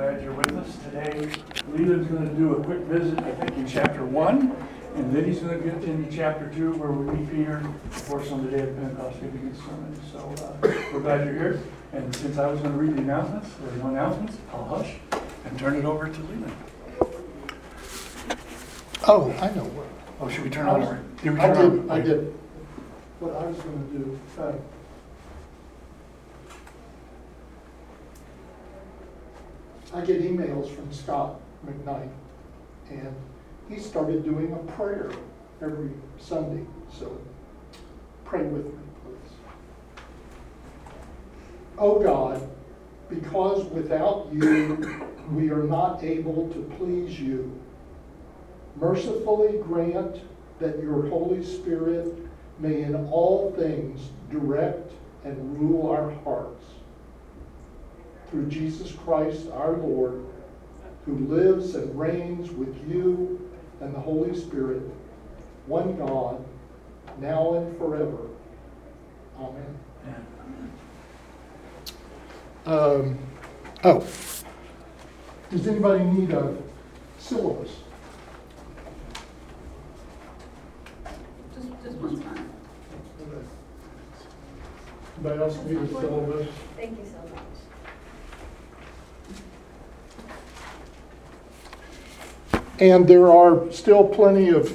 glad you're with us today. Leland's going to do a quick visit, I think, in chapter one, and then he's going to get into chapter two, where we meet Peter, of course, on the day of Pentecost, giving his sermon. So uh, we're glad you're here. And since I was going to read the announcements, there are no announcements, I'll hush and turn it over to Leland. Oh, I know what. Oh, should we turn on? our- Did we I turn did, on? I did. What I was gonna do, uh, I get emails from Scot McKnight, and he started doing a prayer every Sunday, so pray with me, please. Oh God, because without you, we are not able to please you, mercifully grant that your Holy Spirit may in all things direct and rule our hearts. Through Jesus Christ our Lord, who lives and reigns with you and the Holy Spirit, one God, now and forever. Amen. Um, oh, does anybody need a syllabus? Just, just one's fine. Anybody else need a syllabus? Thank you so much. And there are still plenty of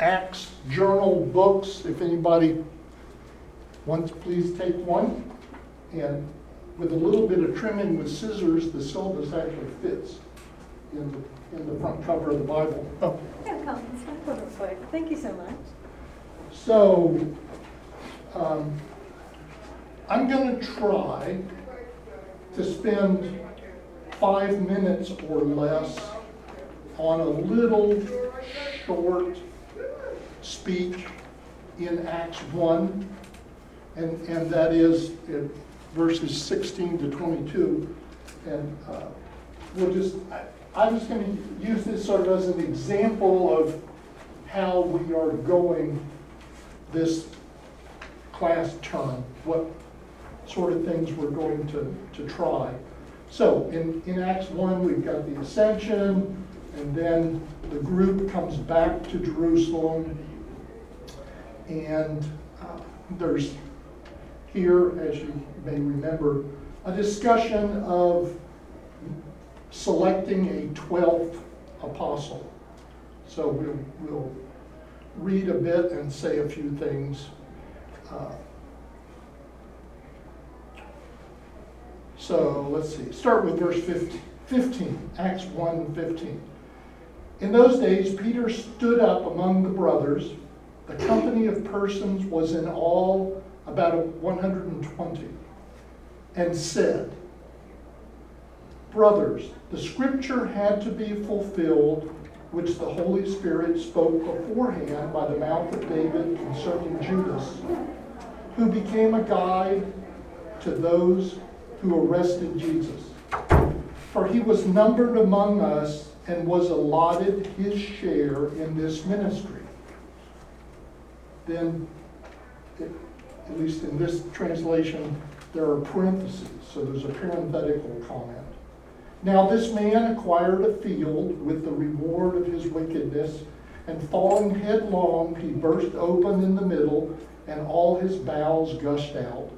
Acts journal books. If anybody wants, please take one. And with a little bit of trimming with scissors, the syllabus actually fits in the, in the front cover of the Bible. Oh, Yeah, come, let's go quick. Thank you so much. So, um, I'm going to try to spend five minutes or less on a little short speech in Acts 1, and, and that is verses 16 to 22. And uh, we'll just, I, I'm just going to use this sort of as an example of how we are going this class term, what sort of things we're going to, to try. So in, in Acts 1, we've got the ascension, and then the group comes back to Jerusalem. And uh, there's here, as you may remember, a discussion of selecting a 12th apostle. So we'll, we'll read a bit and say a few things. Uh, So let's see, start with verse 15, 15, Acts 1 15. In those days, Peter stood up among the brothers. The company of persons was in all about 120, and said, Brothers, the scripture had to be fulfilled which the Holy Spirit spoke beforehand by the mouth of David concerning Judas, who became a guide to those who arrested Jesus. For he was numbered among us and was allotted his share in this ministry. Then, at least in this translation, there are parentheses, so there's a parenthetical comment. Now this man acquired a field with the reward of his wickedness, and falling headlong, he burst open in the middle, and all his bowels gushed out.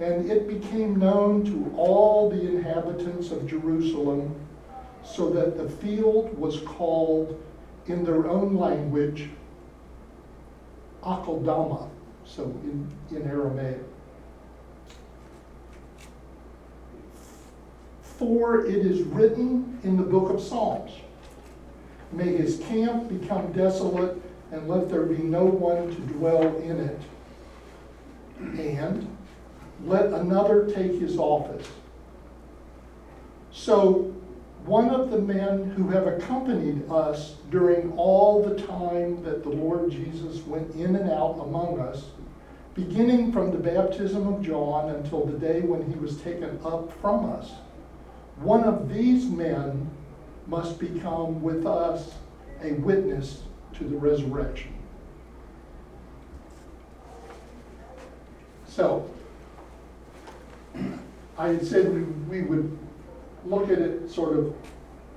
And it became known to all the inhabitants of Jerusalem, so that the field was called in their own language Akeldama, so in, in Aramaic. For it is written in the book of Psalms May his camp become desolate, and let there be no one to dwell in it. And let another take his office. So, one of the men who have accompanied us during all the time that the Lord Jesus went in and out among us, beginning from the baptism of John until the day when he was taken up from us, one of these men must become with us a witness to the resurrection. So, I had said we, would look at it sort of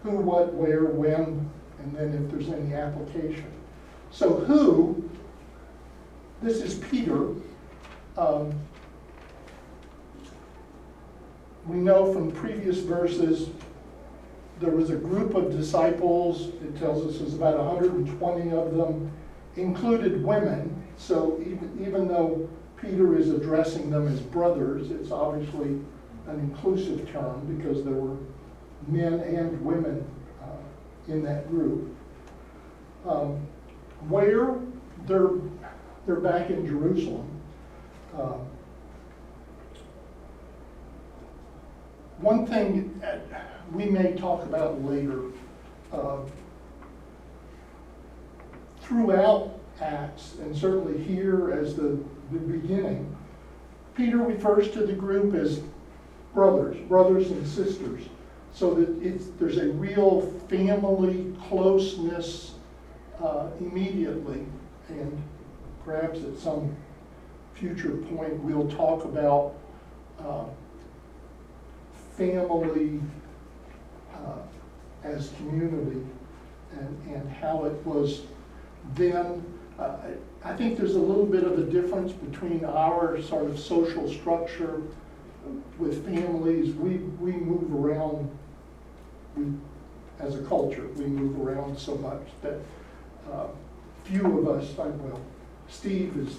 who, what, where, when, and then if there's any application. So who, this is Peter. Um, We know from previous verses, there was a group of disciples, it tells us there's about 120 of them, included women. So even, even though Peter is addressing them as brothers, it's obviously an inclusive term because there were men and women uh, in that group. Um, Where, they're, they're back in Jerusalem. Um, One thing uh, we may talk about later, uh, throughout Acts, and certainly here as the, the beginning, Peter refers to the group as brothers, brothers and sisters. So that there's a real family closeness uh, immediately. And perhaps at some future point, we'll talk about uh, family uh, as community and, and how it was then. Uh, I think there's a little bit of a difference between our sort of social structure with families. We, we move around, we, as a culture, we move around so much that uh, few of us, I, well, Steve is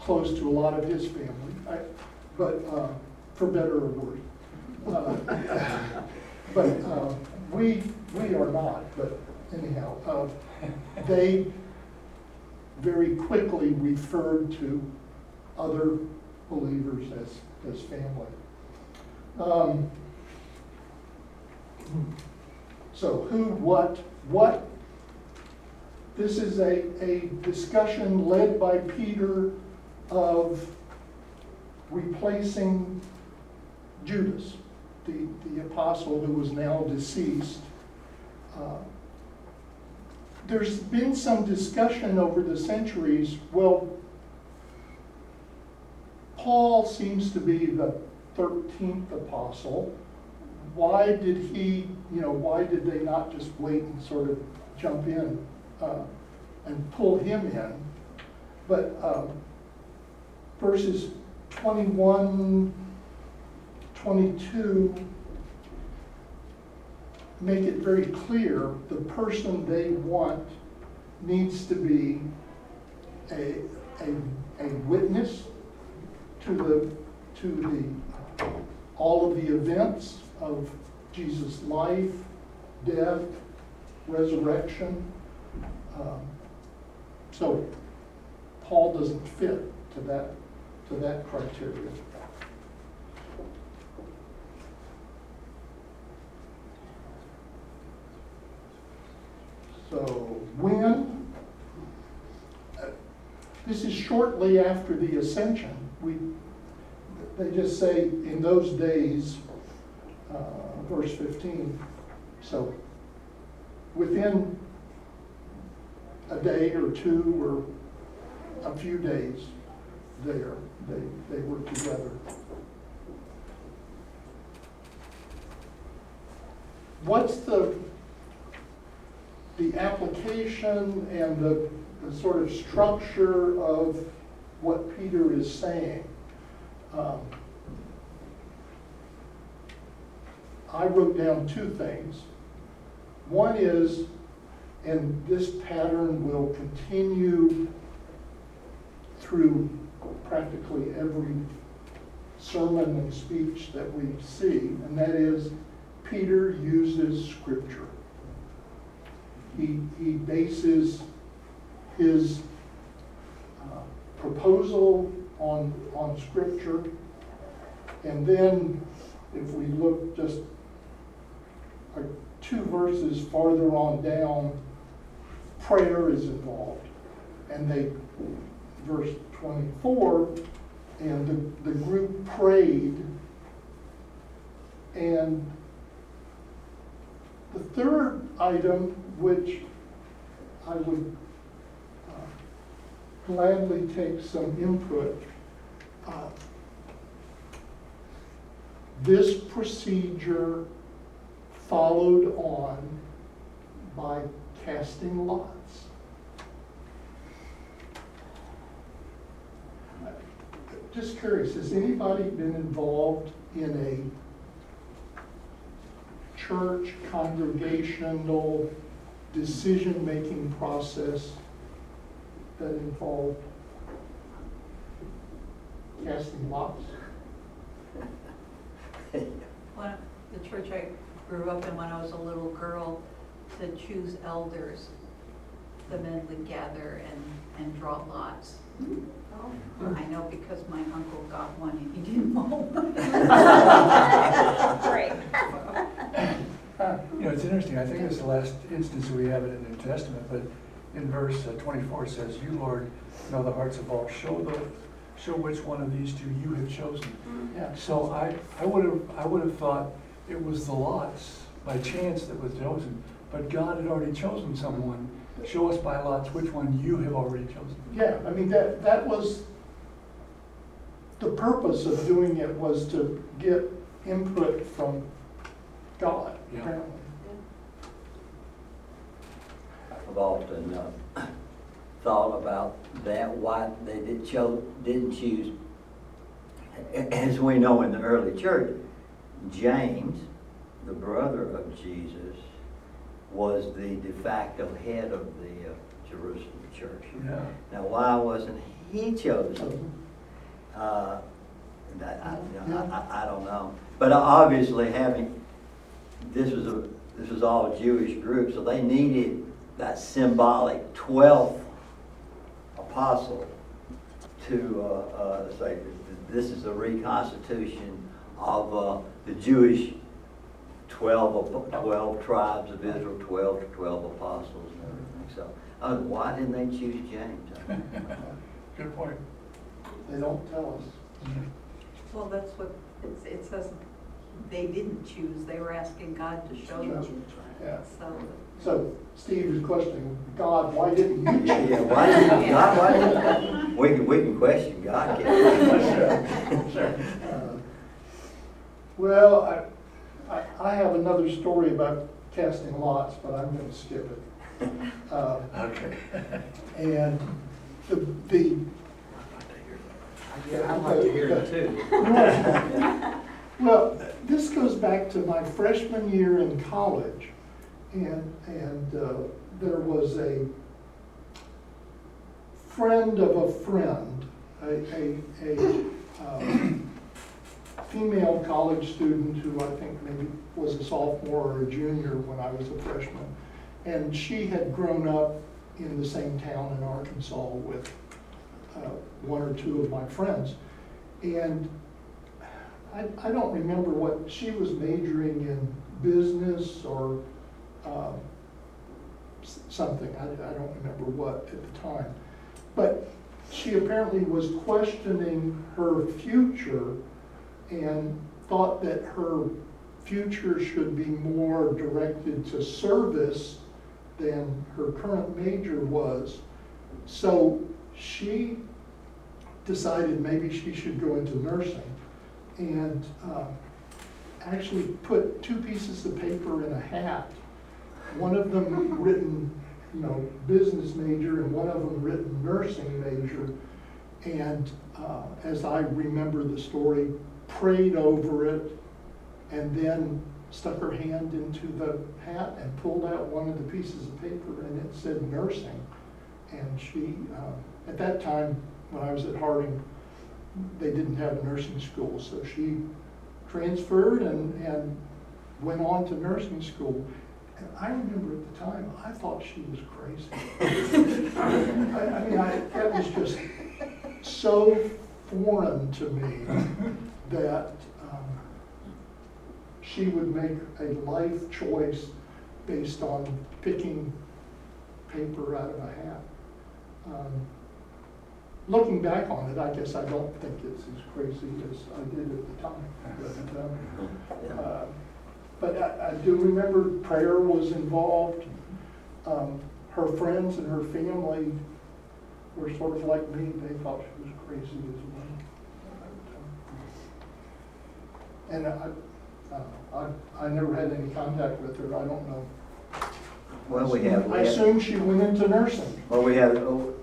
close to a lot of his family, I, but uh, for better or worse. Uh, But uh, we, we are not, but anyhow, uh, they very quickly referred to other believers as, as family. Um, So who, what, what? This is a, a discussion led by Peter of replacing Judas, the, the apostle who was now deceased. Uh, There's been some discussion over the centuries, well, Paul seems to be the thirteenth apostle. Why did he, you know, why did they not just wait and sort of jump in uh, and pull him in? But um, verses 21, 22 make it very clear the person they want needs to be a, a, a witness to the, to the, all of the events of Jesus' life, death, resurrection. Um, So Paul doesn't fit to that, to that criteria. So when, uh, this is shortly after the ascension. We, they just say in those days, uh, verse 15. So within a day or two or a few days there, they, they were together. What's the, the application and the, the sort of structure of what Peter is saying? Um, I wrote down two things. One is, and this pattern will continue through practically every sermon and speech that we see, and that is Peter uses scripture. He, he bases his proposal on, on scripture. And then if we look just two verses farther on down, prayer is involved. And they, verse 24, and the, the group prayed. And the third item, which I would gladly take some input, uh, this procedure followed on by casting lots. Just curious, has anybody been involved in a church congregational decision-making process that involved casting lots? When, the church I grew up in when I was a little girl, to choose elders, the men would gather and, and draw lots. Hmm. I know because my uncle got one and he didn't want one. Great. You know, it's interesting, I think it's the last instance we have it in the New Testament, but in verse uh, twenty-four it says, You, Lord, know the hearts of all, show the, show which one of these two you have chosen. Yeah. So I, I would have, I would have thought it was the lots by chance that was chosen, but God had already chosen someone. Show us by lots which one you have already chosen. Yeah, I mean, that, that was, the purpose of doing it was to get input from God, Yeah. apparently. I've often uh, thought about that, why they did cho, didn't choose. As we know in the early church, James, the brother of Jesus, was the de facto head of the uh, Jerusalem church. Yeah. Now, why wasn't he chosen? Uh, that, I, you know, I, I- I don't know. But obviously having, this was a, this was all Jewish group, so they needed that symbolic twelfth apostle to, uh, uh, say, this is a reconstitution of, uh, the Jewish twelve, twelve tribes of Israel, twelve, twelve apostles and everything, so. Uh, why didn't they choose James? Good point. They don't tell us. Well, that's what, it's- it says, they didn't choose, they were asking God to show them. Yeah. So, So Steve is questioning, God, why didn't you choose? Yeah, why didn't, God, why didn't, we can, we can question God, can't we? Uh, Well, I, I, I have another story about casting lots, but I'm gonna skip it. Uh, Okay. And the, the. Yeah, I'd like to hear it too. Well, this goes back to my freshman year in college, and, and uh, there was a friend of a friend, a, a, a um, female college student who I think maybe was a sophomore or a junior when I was a freshman. And she had grown up in the same town in Arkansas with uh, one or two of my friends. And I, I don't remember what, she was majoring in business or um, something, I, I don't remember what at the time. But she apparently was questioning her future and thought that her future should be more directed to service than her current major was. So she decided maybe she should go into nursing and um, actually put two pieces of paper in a hat. One of them written, you know, business major and one of them written nursing major. And uh, as I remember the story, prayed over it and then stuck her hand into the hat and pulled out one of the pieces of paper and it said nursing. And she, uh, at that time, when I was at Harding, they didn't have a nursing school, so she transferred and, and went on to nursing school. And I remember at the time, I thought she was crazy. I, I mean, I, that was just so foreign to me that, um, she would make a life choice based on picking paper out of a hat. Um, Looking back on it, I guess I don't think it's as crazy as I did at the time. But, um, uh, But I, I do remember prayer was involved. Um, Her friends and her family were sort of like me, they thought she was crazy as well. And I, Uh, I, I never had any contact with her, I don't know. Well, we have, I we have, assume she went into nursing. well, we have, oh,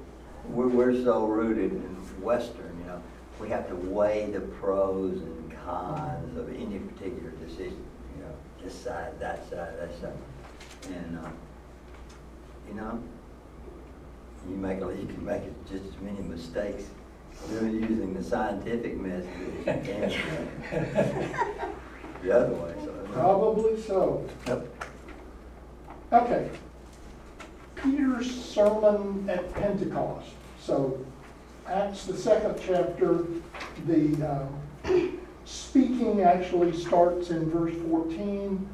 we're, we're so rooted in Western, you know, we have to weigh the pros and cons of any particular decision, this side, that side, that side. And, uh, you know, you make, a- you can make just as many mistakes doing, using the scientific method as you can the other way, so. Probably so. Yep. Okay. Peter's sermon at Pentecost. So Acts, the second chapter, the um, speaking actually starts in verse 14.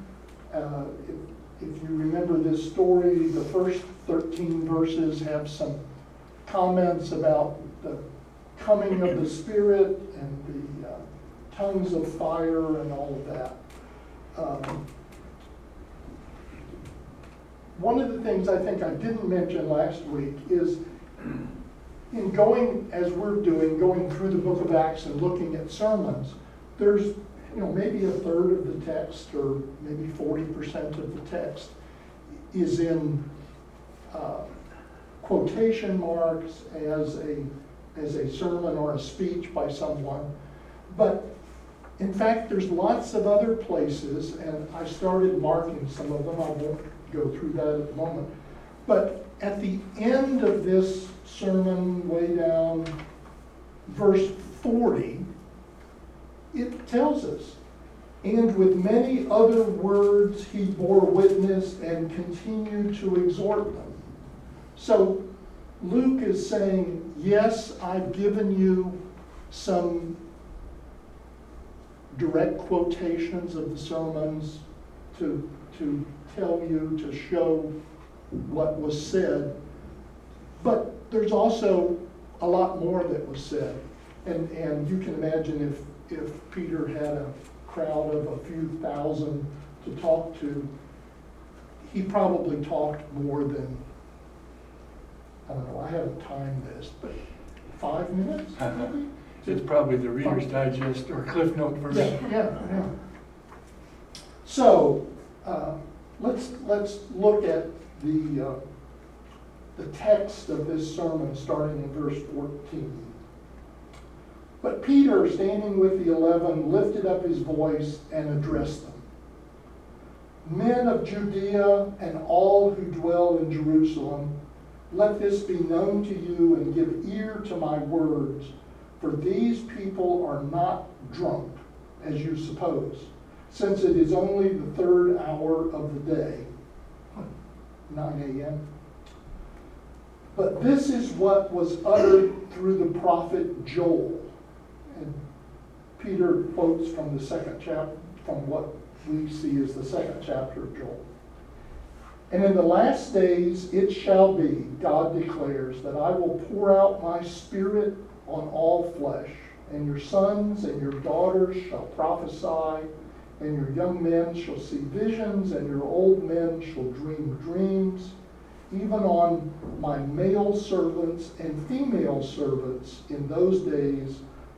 Uh, If if you remember this story, the first 13 verses have some comments about the coming of the Spirit and the uh, tongues of fire and all of that. Um, one of the things I think I didn't mention last week is in going, as we're doing, going through the book of Acts and looking at sermons, there's, you know, maybe a third of the text or maybe forty percent of the text is in uh, quotation marks as a, as a sermon or a speech by someone. But in fact, there's lots of other places, and I started marking some of them. I won't go through that at the moment. But at the end of this sermon, way down, verse 40, it tells us, and with many other words he bore witness and continued to exhort them. So Luke is saying, yes, I've given you some direct quotations of the sermons to, to tell you, to show what was said. But there's also a lot more that was said. And, and you can imagine if, if Peter had a crowd of a few thousand to talk to, he probably talked more than, I don't know, I haven't timed this, but five minutes maybe? It's probably the Reader's Digest or Cliff Note Yeah, version. yeah, yeah. So, uh, let's, let's look at the, uh, the text of this sermon, starting in verse 14. But Peter, standing with the eleven, lifted up his voice and addressed them. Men of Judea and all who dwell in Jerusalem, let this be known to you and give ear to my words, for these people are not drunk, as you suppose, since it is only the third hour of the day, hmm, 9 a.m. But this is what was uttered through the prophet Joel. And Peter quotes from the second chapter, from what we see as the second chapter of Joel. And in the last days it shall be, God declares, that I will pour out my spirit on all flesh, and your sons and your daughters shall prophesy, and your young men shall see visions, and your old men shall dream dreams. Even on my male servants and female servants in those days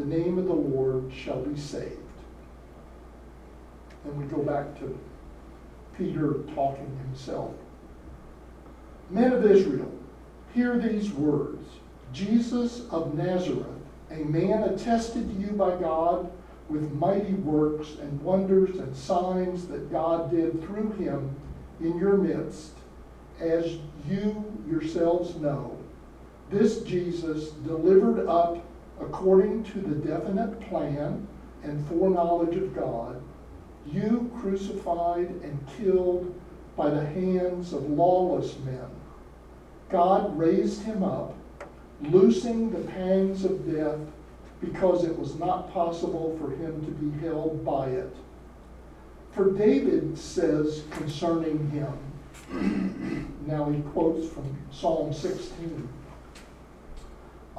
the name of the Lord shall be saved. And we go back to Peter talking himself. Men of Israel, hear these words Jesus of Nazareth, a man attested to you by God with mighty works and wonders and signs that God did through him in your midst, as you yourselves know. This Jesus delivered up according to the definite plan and foreknowledge of God you crucified and killed by the hands of lawless men. God raised him up, loosing the pangs of death, because it was not possible for him to be held by it. For David says concerning him, now he quotes from Psalm 16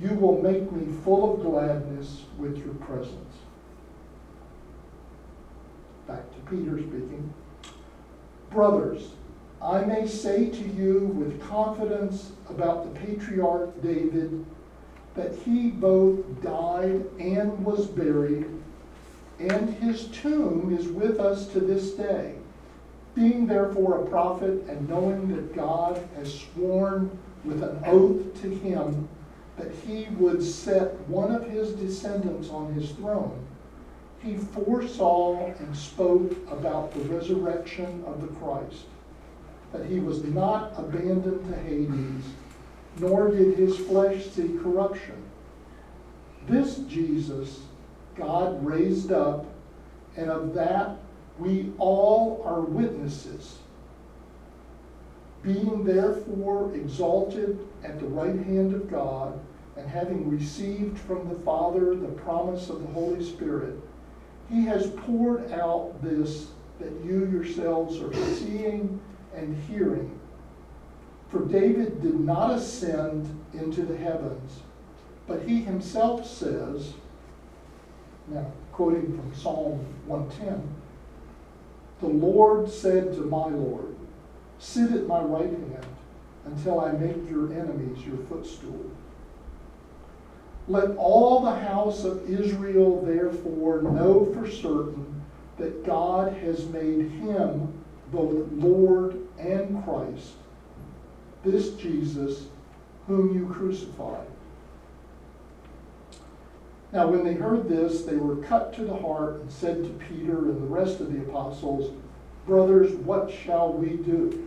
You will make me full of gladness with your presence. Back to Peter speaking. Brothers, I may say to you with confidence about the patriarch David that he both died and was buried, and his tomb is with us to this day. Being therefore a prophet, and knowing that God has sworn with an oath to him that he would set one of his descendants on his throne, he foresaw and spoke about the resurrection of the Christ, that he was not abandoned to Hades, nor did his flesh see corruption. This Jesus God raised up, and of that we all are witnesses. Being therefore exalted at the right hand of God, and having received from the Father the promise of the Holy Spirit, he has poured out this that you yourselves are seeing and hearing. For David did not ascend into the heavens, but he himself says, now quoting from Psalm 110, the Lord said to my Lord, Sit at my right hand until I make your enemies your footstool. Let all the house of Israel therefore know for certain that God has made him both Lord and Christ, this Jesus whom you crucified. Now, when they heard this, they were cut to the heart and said to Peter and the rest of the apostles, Brothers, what shall we do?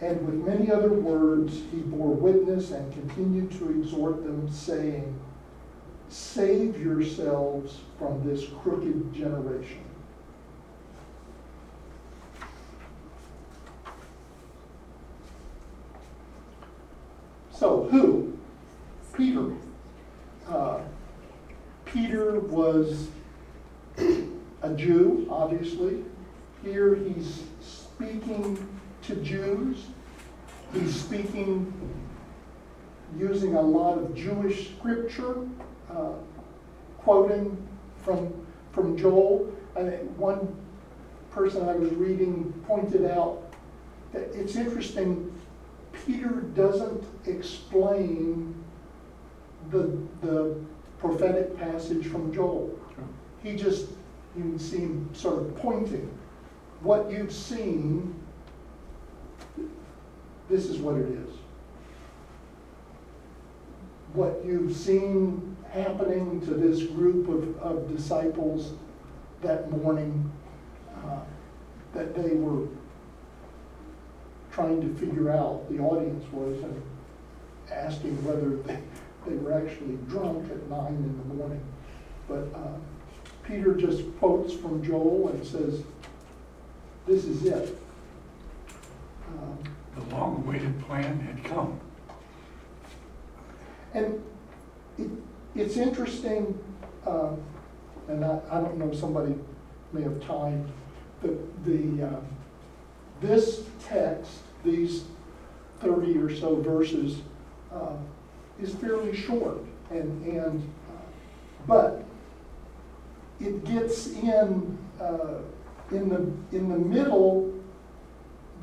And with many other words, he bore witness and continued to exhort them, saying, Save yourselves from this crooked generation. So, who? Peter. Uh, Peter was a Jew, obviously. Here he's speaking to Jews. He's speaking using a lot of Jewish scripture, uh, quoting from, from Joel. And one person I was reading pointed out that it's interesting, Peter doesn't explain the, the prophetic passage from Joel. He just, you can see him sort of pointing. What you've seen this is what it is. What you've seen happening to this group of, of disciples that morning, uh, that they were trying to figure out, the audience was, and asking whether they, they were actually drunk at nine in the morning. But uh, Peter just quotes from Joel and says, This is it. Um, The long-awaited plan had come. And it, it's interesting, um, and I, I don't know, somebody may have timed, the, the, uh, this text, these thirty or so verses, uh, is fairly short, and, and, uh, but it gets in, uh, in the, in the middle,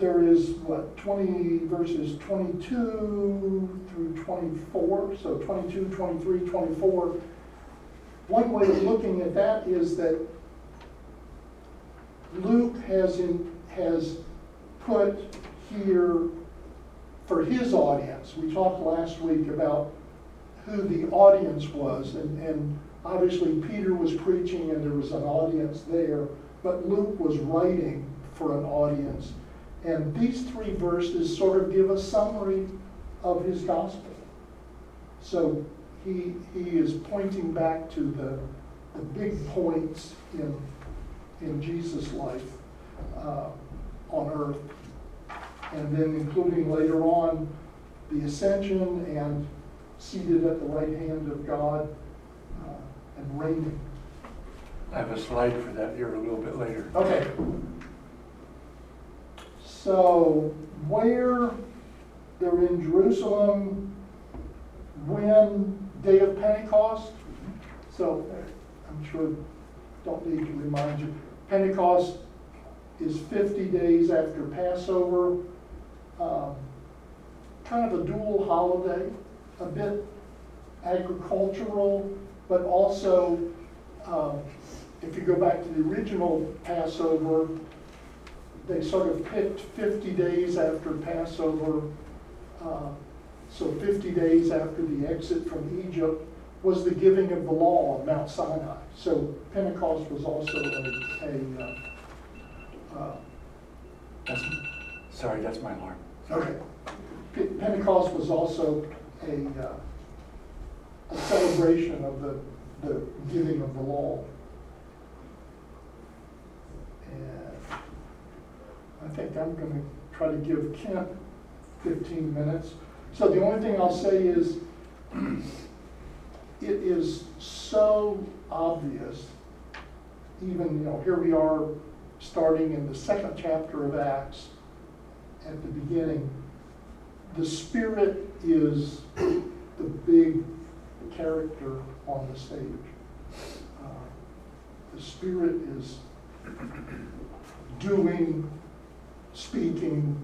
there is, what, 20 verses 22 through 24, so 22, 23, 24. One way of looking at that is that Luke has in, has put here for his audience. We talked last week about who the audience was, and, and obviously Peter was preaching and there was an audience there, but Luke was writing for an audience. And these three verses sort of give a summary of his gospel. So he, he is pointing back to the, the big points in, in Jesus' life uh, on earth. And then including later on the ascension and seated at the right hand of God uh, and reigning. I have a slide for that here a little bit later. Okay. So where they're in Jerusalem, when day of Pentecost, so I'm sure, don't need to remind you, Pentecost is 50 days after Passover. Um, Kind of a dual holiday, a bit agricultural, but also, um, if you go back to the original Passover, they sort of picked 50 days after Passover. uh, So 50 days after the exit from Egypt was the giving of the law on Mount Sinai. So Pentecost was also a, a, uh, uh, That's, sorry, that's my alarm. okay. Pe- Pentecost was also a, uh, a celebration of the, the giving of the law. And I think I'm gonna try to give Kent fifteen minutes. So the only thing I'll say is, it is so obvious, even, you know, here we are, starting in the second chapter of Acts, at the beginning, the Spirit is the big character on the stage. Uh, The Spirit is doing, speaking,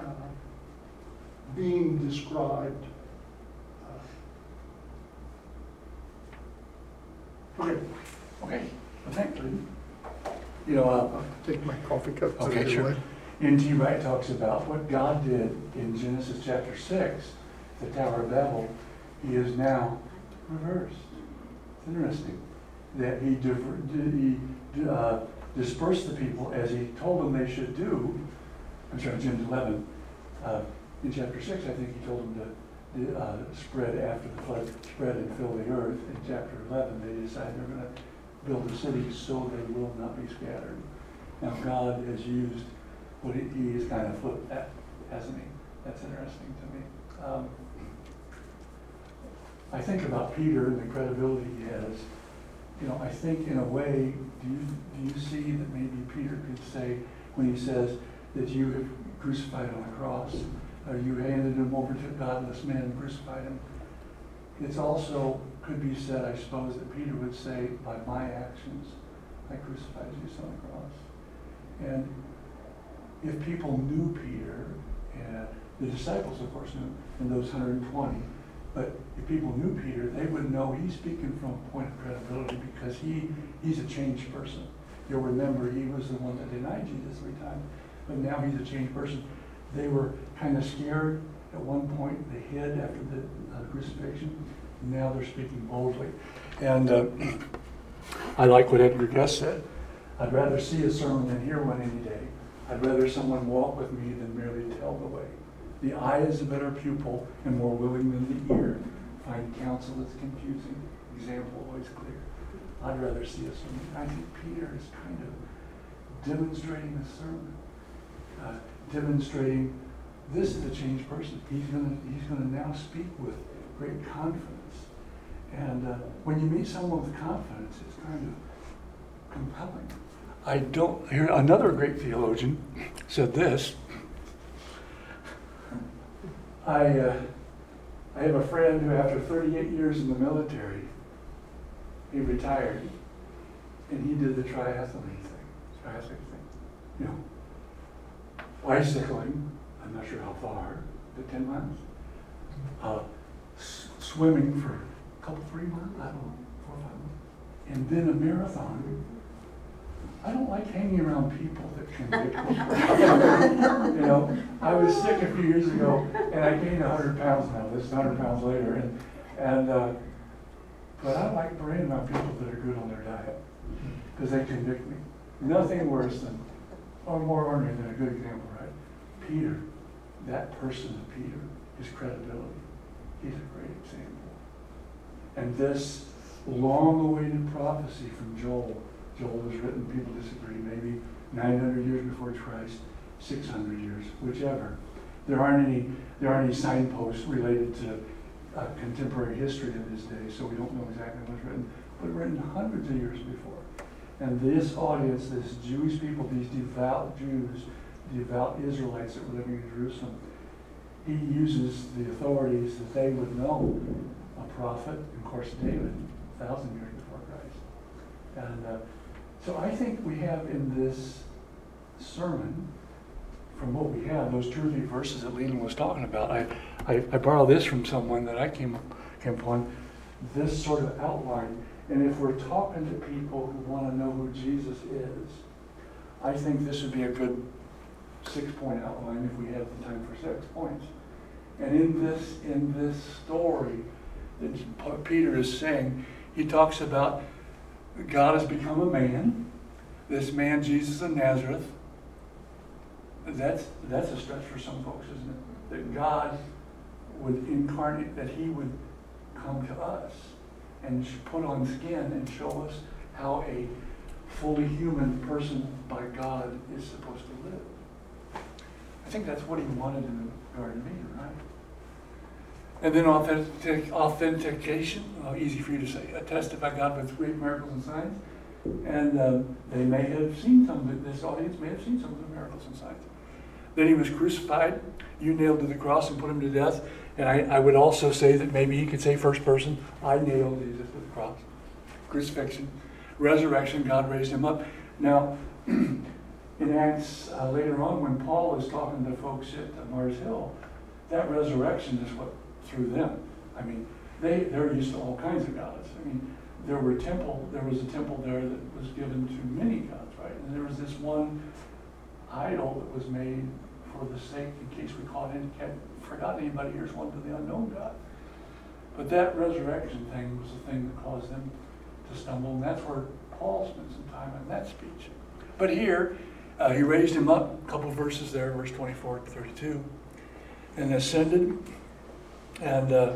uh, being described. Uh, Okay, Okay, well, thanks, Lynn. You know, uh, I'll take my coffee cup. Okay, the sure. way. N.T. Wright talks about what God did in Genesis chapter six, the Tower of Babel, he is now reversed. It's interesting that he, diver- di- he uh, dispersed the people as he told them they should do. I'm sorry, James eleven. Uh, In chapter six, I think he told them to, to, uh, spread after the flood, spread and fill the earth. In chapter eleven, they decide they're gonna build a city so they will not be scattered. Now, God has used what he, he has kind of flipped that, hasn't he? That's interesting to me. Um, I think about Peter and the credibility he has. You know, I think in a way, do you, do you see that maybe Peter could say, when he says that you have crucified on the cross, or you handed him over to a godless man and crucified him? It's also, could be said, I suppose, that Peter would say, by my actions, I crucified Jesus on the cross. And if people knew Peter, and the disciples, of course, knew, and those 120, but if people knew Peter, they would know he's speaking from a point of credibility because he, he's a changed person. You'll remember he was the one that denied Jesus three times, but now he's a changed person. They were kind of scared at one point, they hid after the uh, crucifixion. Now they're speaking boldly. And uh, I like what Edgar Guest said. I'd rather see a sermon than hear one any day. I'd rather someone walk with me than merely tell the way. The eye is a better pupil and more willing than the ear. Find counsel that's confusing, example always clear. I'd rather see a sermon. I think Peter is kind of demonstrating a sermon, uh, demonstrating this is a changed person. He's gonna he's gonna now speak with great confidence. And uh, when you meet someone with confidence, it's kind of compelling. I don't, here, another great theologian said this. I, uh, I have a friend who, after 38 years in the military, he retired and he did the triathlon thing. Triathlon thing. You know, bicycling, I'm not sure how far, the ten miles. Uh, s- swimming for a couple, three miles, I don't know, four or five miles. And then a marathon. I don't like hanging around people that convict me. You know, I was sick a few years ago and I gained a hundred pounds now, this is hundred pounds later, and, and, uh, but I like being around people that are good on their diet, because they convict me. Nothing worse than, or more ordinary than a good example, right? Peter, that person of Peter, his credibility, he's a great example. And this long-awaited prophecy from Joel, Joel was written, people disagree, maybe nine hundred years before Christ, six hundred years, whichever. There aren't any, there aren't any signposts related to uh, contemporary history of his day, so we don't know exactly when it was written, but written hundreds of years before. And this audience, this Jewish people, these devout Jews, devout Israelites that were living in Jerusalem, he uses the authorities that they would know, a prophet, of course David, a thousand years before Christ. And uh, so I think we have in this sermon, from what we have, those two or three verses that Leland was talking about, I, I, I borrow this from someone that I came, came upon, this sort of outline. And if we're talking to people who want to know who Jesus is, I think this would be a good six-point outline if we have the time for six points. And in this, in this story that Peter is saying, he talks about God has become a man. This man, Jesus of Nazareth, that's, that's a stretch for some folks, isn't it? That God would incarnate, that he would come to us and put on skin and show us how a fully human person by God is supposed to live. I think that's what he wanted in the Garden of Eden, right? And then authentic, authentication, oh, easy for you to say, attested by God with great miracles and signs. And um, they may have seen some, of it- this audience may have seen some of the miracles and signs. Then he was crucified, you nailed to the cross and put him to death. And I, I would also say that maybe he could say first person, I nailed Jesus to the cross. Crucifixion, resurrection, God raised him up. Now, in Acts uh, later on, when Paul is talking to folks at Mars Hill, that resurrection is what threw them. I mean, they, they're used to all kinds of gods. I mean, there were temple, there was a temple there that was given to many gods, right? And there was this one idol that was made for the sake, in case we caught any, had forgotten anybody here's one to the unknown God. But that resurrection thing was the thing that caused them to stumble, and that's where Paul spent some time in that speech. But here, uh, he raised him up, a couple verses there, verse 24 to 32, and ascended. And uh,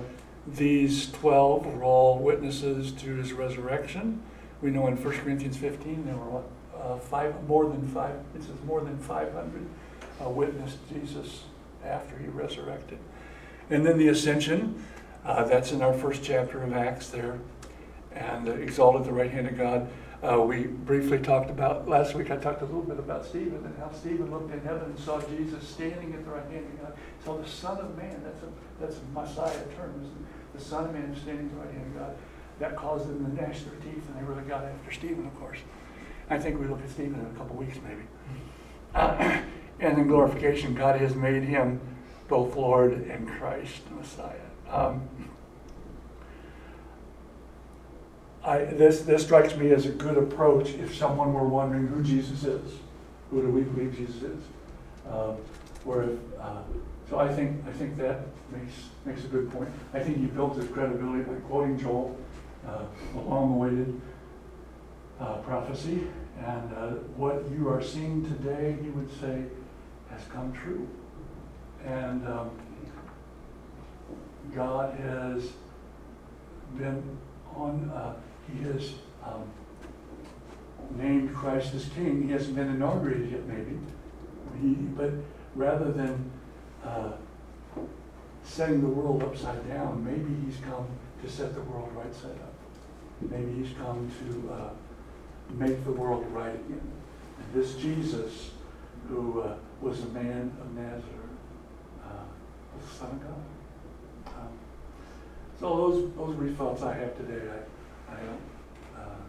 these 12 were all witnesses to his resurrection. We know in 1 Corinthians 15 there were uh, five, more than five, it says more than 500 uh, witnessed Jesus after he resurrected. And then the ascension, uh, that's in our first chapter of Acts there, and uh, exalted the right hand of God. Uh, we briefly talked about, last week I talked a little bit about Stephen and how Stephen looked in heaven and saw Jesus standing at the right hand of God. Saw the Son of Man, that's a, that's a Messiah term? The Son of Man standing at the right hand of God. That caused them to gnash their teeth and they really got after Stephen, of course. I think we look at Stephen in a couple weeks maybe. Uh, and in glorification, God has made him both Lord and Christ, Messiah. Um, I, this, this strikes me as a good approach if someone were wondering who Jesus is. Who do we believe Jesus is? Um, or if, uh, so I think, I think that makes, makes a good point. I think he built his credibility by quoting Joel, uh, a long-awaited uh, prophecy. And uh, what you are seeing today, he would say, has come true. And um, God has been on, uh, he has um, named Christ as king. He hasn't been inaugurated yet, maybe. He, but rather than uh, setting the world upside down, maybe he's come to set the world right side up. Maybe he's come to uh, make the world right again. And this Jesus, who uh, was a man of Nazareth, uh, was the Son of God. Um, so those, those brief thoughts I have today. I, I don't uh,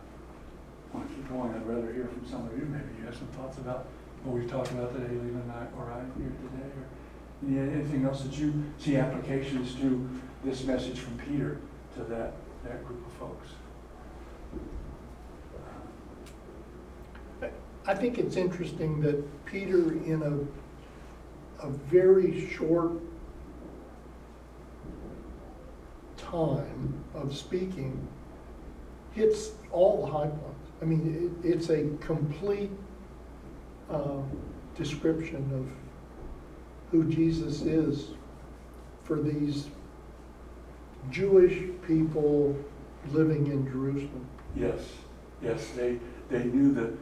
want to keep going. I'd rather hear from some of you. Maybe you have some thoughts about what we've talked about today, Leland and I, or I here today? Or anything else that you see applications to this message from Peter to that, that group of folks? I think it's interesting that Peter, in a, a very short time of speaking, hits all the high points. I mean, it, it's a complete, um, description of who Jesus is for these Jewish people living in Jerusalem. Yes, yes, they, they knew that,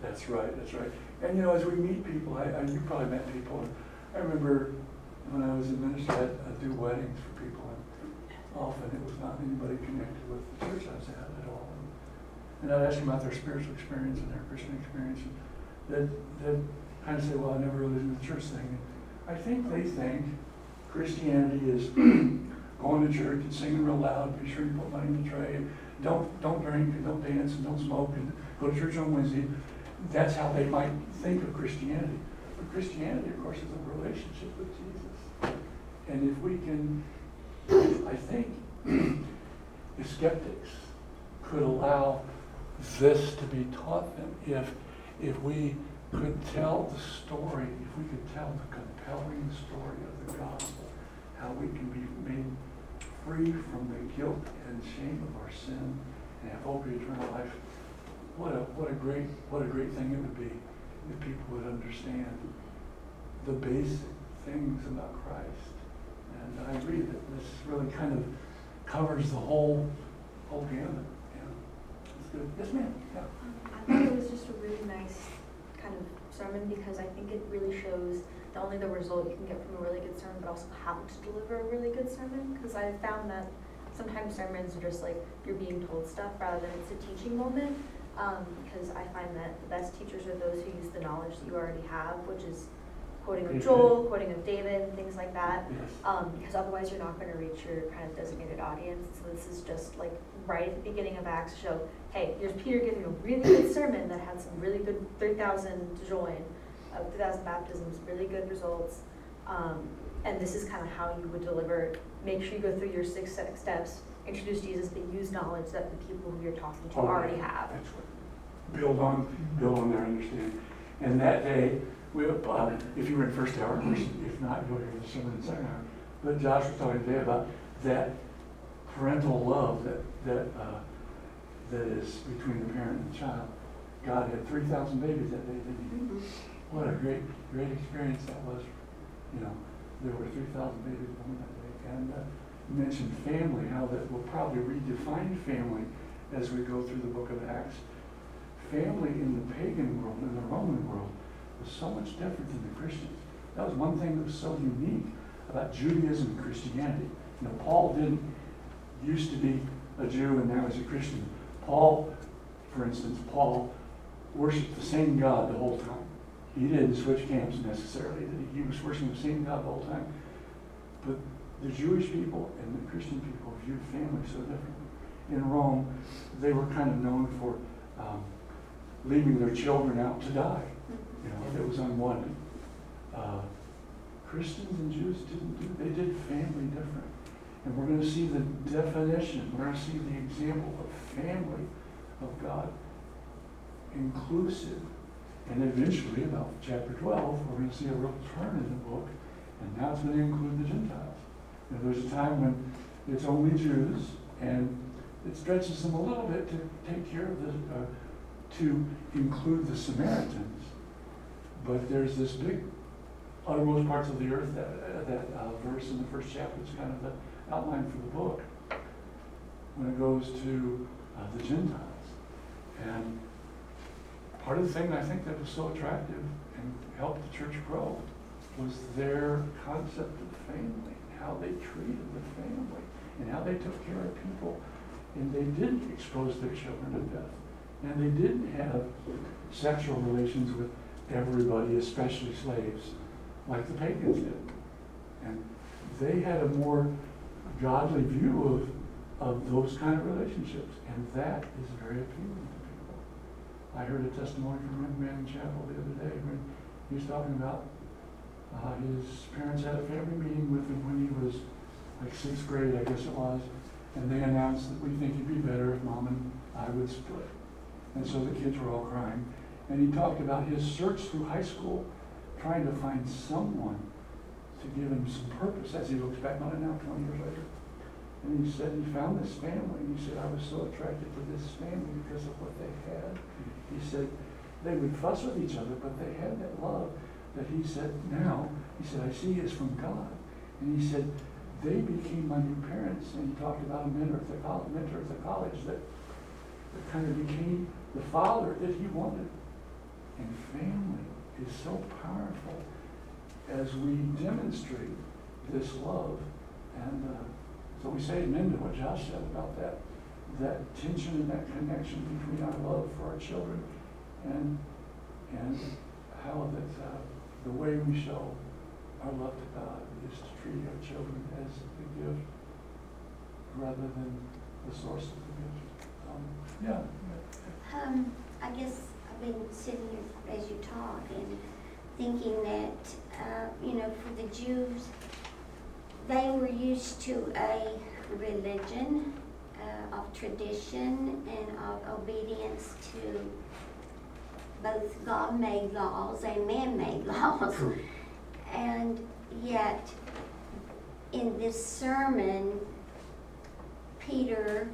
that's right, that's right. And you know, as we meet people, I, I, you probably met people, I remember when I was in ministry, I'd, I'd do weddings for people, and often it was not anybody connected with the church I was at. And I'd ask them about their spiritual experience and their Christian experience, they'd, they'd kind of say, well, I never really did the church thing. I think they think Christianity is going to church and singing real loud, be sure you put money in the tray, don't, don't drink, and don't dance, and don't smoke, and go to church on Wednesday. That's how they might think of Christianity. But Christianity, of course, is a relationship with Jesus. And if we can, I think, the skeptics could allow this to be taught them if, if we could tell the story, if we could tell the compelling story of the gospel, how we can be made free from the guilt and shame of our sin and have hope of eternal life. What a, what a great, what a great thing it would be if people would understand the basic things about Christ. And I agree that this really kind of covers the whole, whole gamut. Good. Yes, ma'am. Yeah. I thought it was just a really nice kind of sermon because I think it really shows not only the result you can get from a really good sermon, but also how to deliver a really good sermon. Because I found that sometimes sermons are just like you're being told stuff rather than it's a teaching moment. Um, because I find that the best teachers are those who use the knowledge that you already have, which is quoting of Joel, quoting of David, and things like that. Yes. Um, because otherwise you're not gonna reach your kind of designated audience. So this is just like right at the beginning of Acts show, hey, here's Peter giving a really good sermon that had some really good, three thousand to join, uh, three thousand baptisms, really good results. Um, and this is kind of how you would deliver, make sure you go through your six steps, introduce Jesus, but use knowledge that the people who you're talking to Oh, already have. That's build on, build on their understanding. And that day, we, uh, if you were in first hour, if not, you'll hear the sermon in second hour. But Josh was talking today about that parental love that, that, uh, that is between the parent and the child. God had three thousand babies that day, didn't he? What a great, great experience that was. You know, there were three thousand babies born that day. And, uh, you mentioned family, how that will probably redefine family as we go through the book of Acts. Family in the pagan world, in the Roman world, was so much different than the Christians. That was one thing that was so unique about Judaism and Christianity. You know, Paul didn't used to be a Jew and now he's a Christian. Paul, for instance, Paul worshiped the same God the whole time. He didn't switch camps necessarily. He was worshiping the same God the whole time. But the Jewish people and the Christian people viewed family so differently. In Rome, they were kind of known for um, leaving their children out to die. You know, it was unwanted. Uh, Christians and Jews didn't do, they did family different. And we're gonna see the definition, we're gonna see the example of family of God, inclusive. And eventually, about chapter twelve, we're gonna see a real turn in the book, and now it's gonna include the Gentiles. Know, there's a time when it's only Jews, and it stretches them a little bit to take care of the, uh, to include the Samaritans. But there's this big uttermost parts of the earth, that, uh, that uh, verse in the first chapter is kind of the outline for the book. When it goes to uh, the Gentiles. And part of the thing I think that was so attractive and helped the church grow was their concept of family, how they treated the family, and how they took care of people. And they didn't expose their children to death. And they didn't have sexual relations with everybody, especially slaves, like the pagans did. And they had a more godly view of, of those kind of relationships. And that is very appealing to people. I heard a testimony from a man in chapel the other day when he was talking about uh, his parents had a family meeting with him when he was like sixth grade, I guess it was, and they announced that we think it'd be better if mom and I would split. And so the kids were all crying. And he talked about his search through high school, trying to find someone to give him some purpose as he looks back on it now, 20 years later. And he said he found this family, and he said, I was so attracted to this family because of what they had. He said, they would fuss with each other, but they had that love that he said, now, he said, I see is from God. And he said, they became my new parents, and he talked about a mentor at the college, mentor at the college that, that kind of became the father that he wanted. And family is so powerful as we demonstrate this love. And uh, so we say amen to what Josh said about that, that tension and that connection between our love for our children and, and how that uh, the way we show our love to God is to treat our children as the gift rather than the source of the gift. Um, yeah. Um, I guess I've been sitting here as you talk and thinking that, uh, you know, for the Jews, they were used to a religion uh, of tradition and of obedience to both God-made laws and man-made laws. And yet, in this sermon, Peter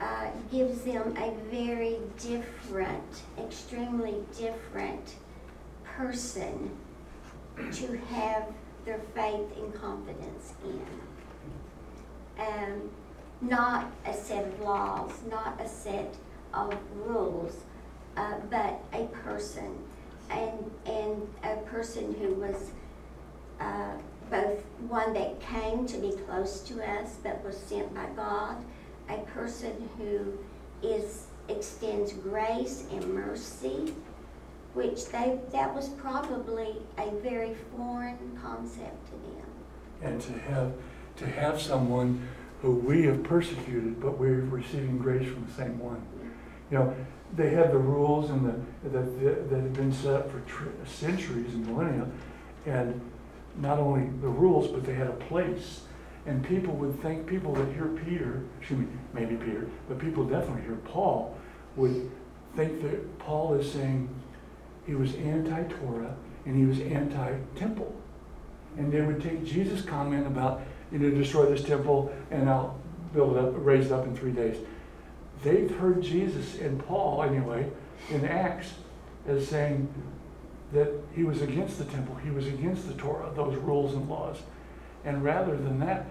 uh, gives them a very different, extremely different person to have their faith and confidence in. Um, not a set of laws, not a set of rules, uh, but a person. And, and a person who was uh, both one that came to be close to us, but was sent by God, a person who is extends grace and mercy, which they that was probably a very foreign concept to them. And to have, to have someone who we have persecuted, but we're receiving grace from the same one. You know, they had the rules and the, that, that had been set up for tr- centuries and millennia, and not only the rules, but they had a place. And people would think, people that hear Peter, excuse me, maybe Peter, but people definitely hear Paul, would think that Paul is saying he was anti-Torah and he was anti-temple. And they would take Jesus' comment about, you know, destroy this temple and I'll build it up, raise it up in three days. They've heard Jesus and Paul, anyway, in Acts, as saying that he was against the temple, he was against the Torah, those rules and laws. And rather than that,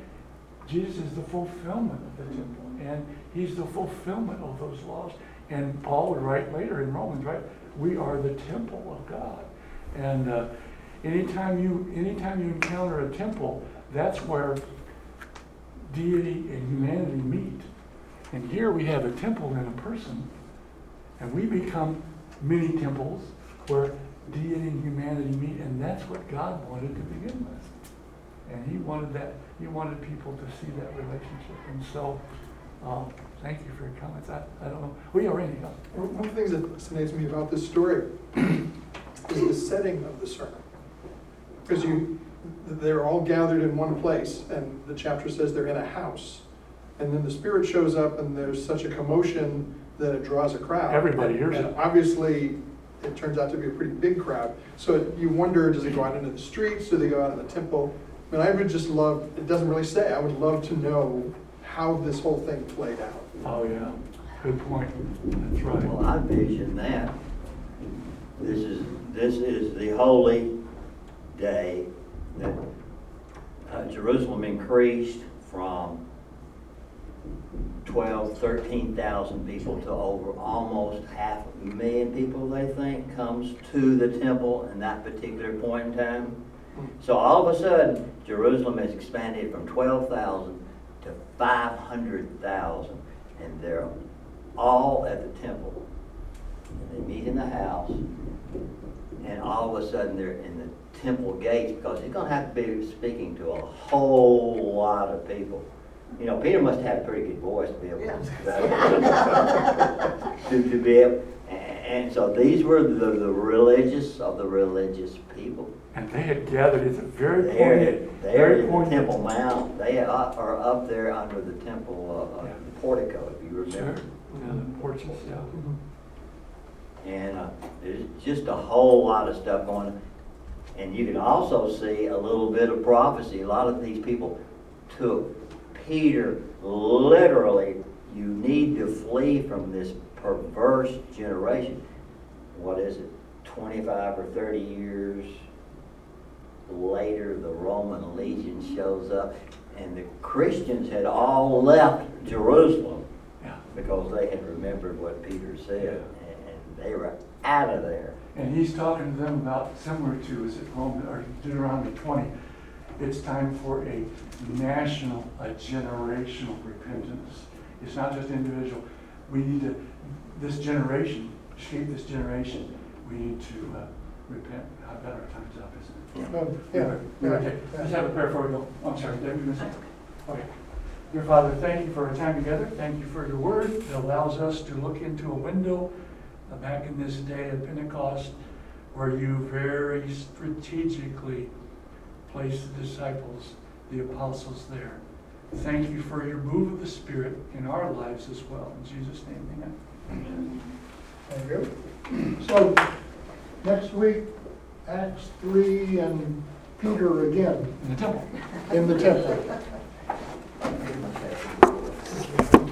Jesus is the fulfillment of the temple, and he's the fulfillment of those laws. And Paul would write later in Romans, right? We are the temple of God. And uh, anytime you anytime you encounter a temple, that's where deity and humanity meet. And here we have a temple and a person, and we become many temples where deity and humanity meet, and that's what God wanted to begin with. And He wanted that. He wanted people to see that relationship. And so, uh, thank you for your comments. I, I don't know. We are in here. One one of the things that fascinates me about this story is the setting of the sermon. Because you, they're all gathered in one place, and the chapter says they're in a house. And then the Spirit shows up, and there's such a commotion that it draws a crowd. Everybody hears And it. Obviously, it turns out to be a pretty big crowd. So you wonder, does it go out into the streets? Do they go out in the temple? I mean, I would just love, it doesn't really say, I would love to know how this whole thing played out. Oh, yeah. Good point. That's right. Well, I vision that. This is, this is the holy day that uh, Jerusalem increased from 12, 13,000 people to over almost half a million people, they think, comes to the temple in that particular point in time. So all of a sudden, Jerusalem has expanded from 12,000 to 500,000, and they're all at the temple. And they meet in the house, and all of a sudden they're in the temple gates because he's going to have to be speaking to a whole lot of people. You know, Peter must have a pretty good voice to be able to, to, to be able, and, And so these were the, the religious of the religious people. And they had gathered, it's a very They're, poignant, they're very in the poignant. Temple Mount, they are are up there under the temple, uh, uh, Yeah. portico, if you Sure, remember. yeah, the porches, yeah. And uh, there's just a whole lot of stuff going on. And you can also see a little bit of prophecy. A lot of these people took Peter literally, you need to flee from this perverse generation. What is it, 25 or 30 years later, the Roman legion shows up, and the Christians had all left Jerusalem Yeah. because they had remembered what Peter said, and and they were out of there. And he's talking to them about, similar to, is it Roman, or Deuteronomy twenty, it's time for a national, a generational repentance. It's not just individual. We need to, this generation, shape this generation, we need to uh, repent. I bet our time's up, isn't it? Yeah, We yeah, would take- Let's have a prayer before we go. I'm sorry, David, you missed it? Okay. Dear Father, thank you for our time together. Thank you for your word that allows us to look into a window uh, back in this day of Pentecost where you very strategically placed the disciples, the apostles there. Thank you for your move of the Spirit in our lives as well. In Jesus' name, amen. Thank you. So, next week, Acts three and Peter again In the temple. in the temple.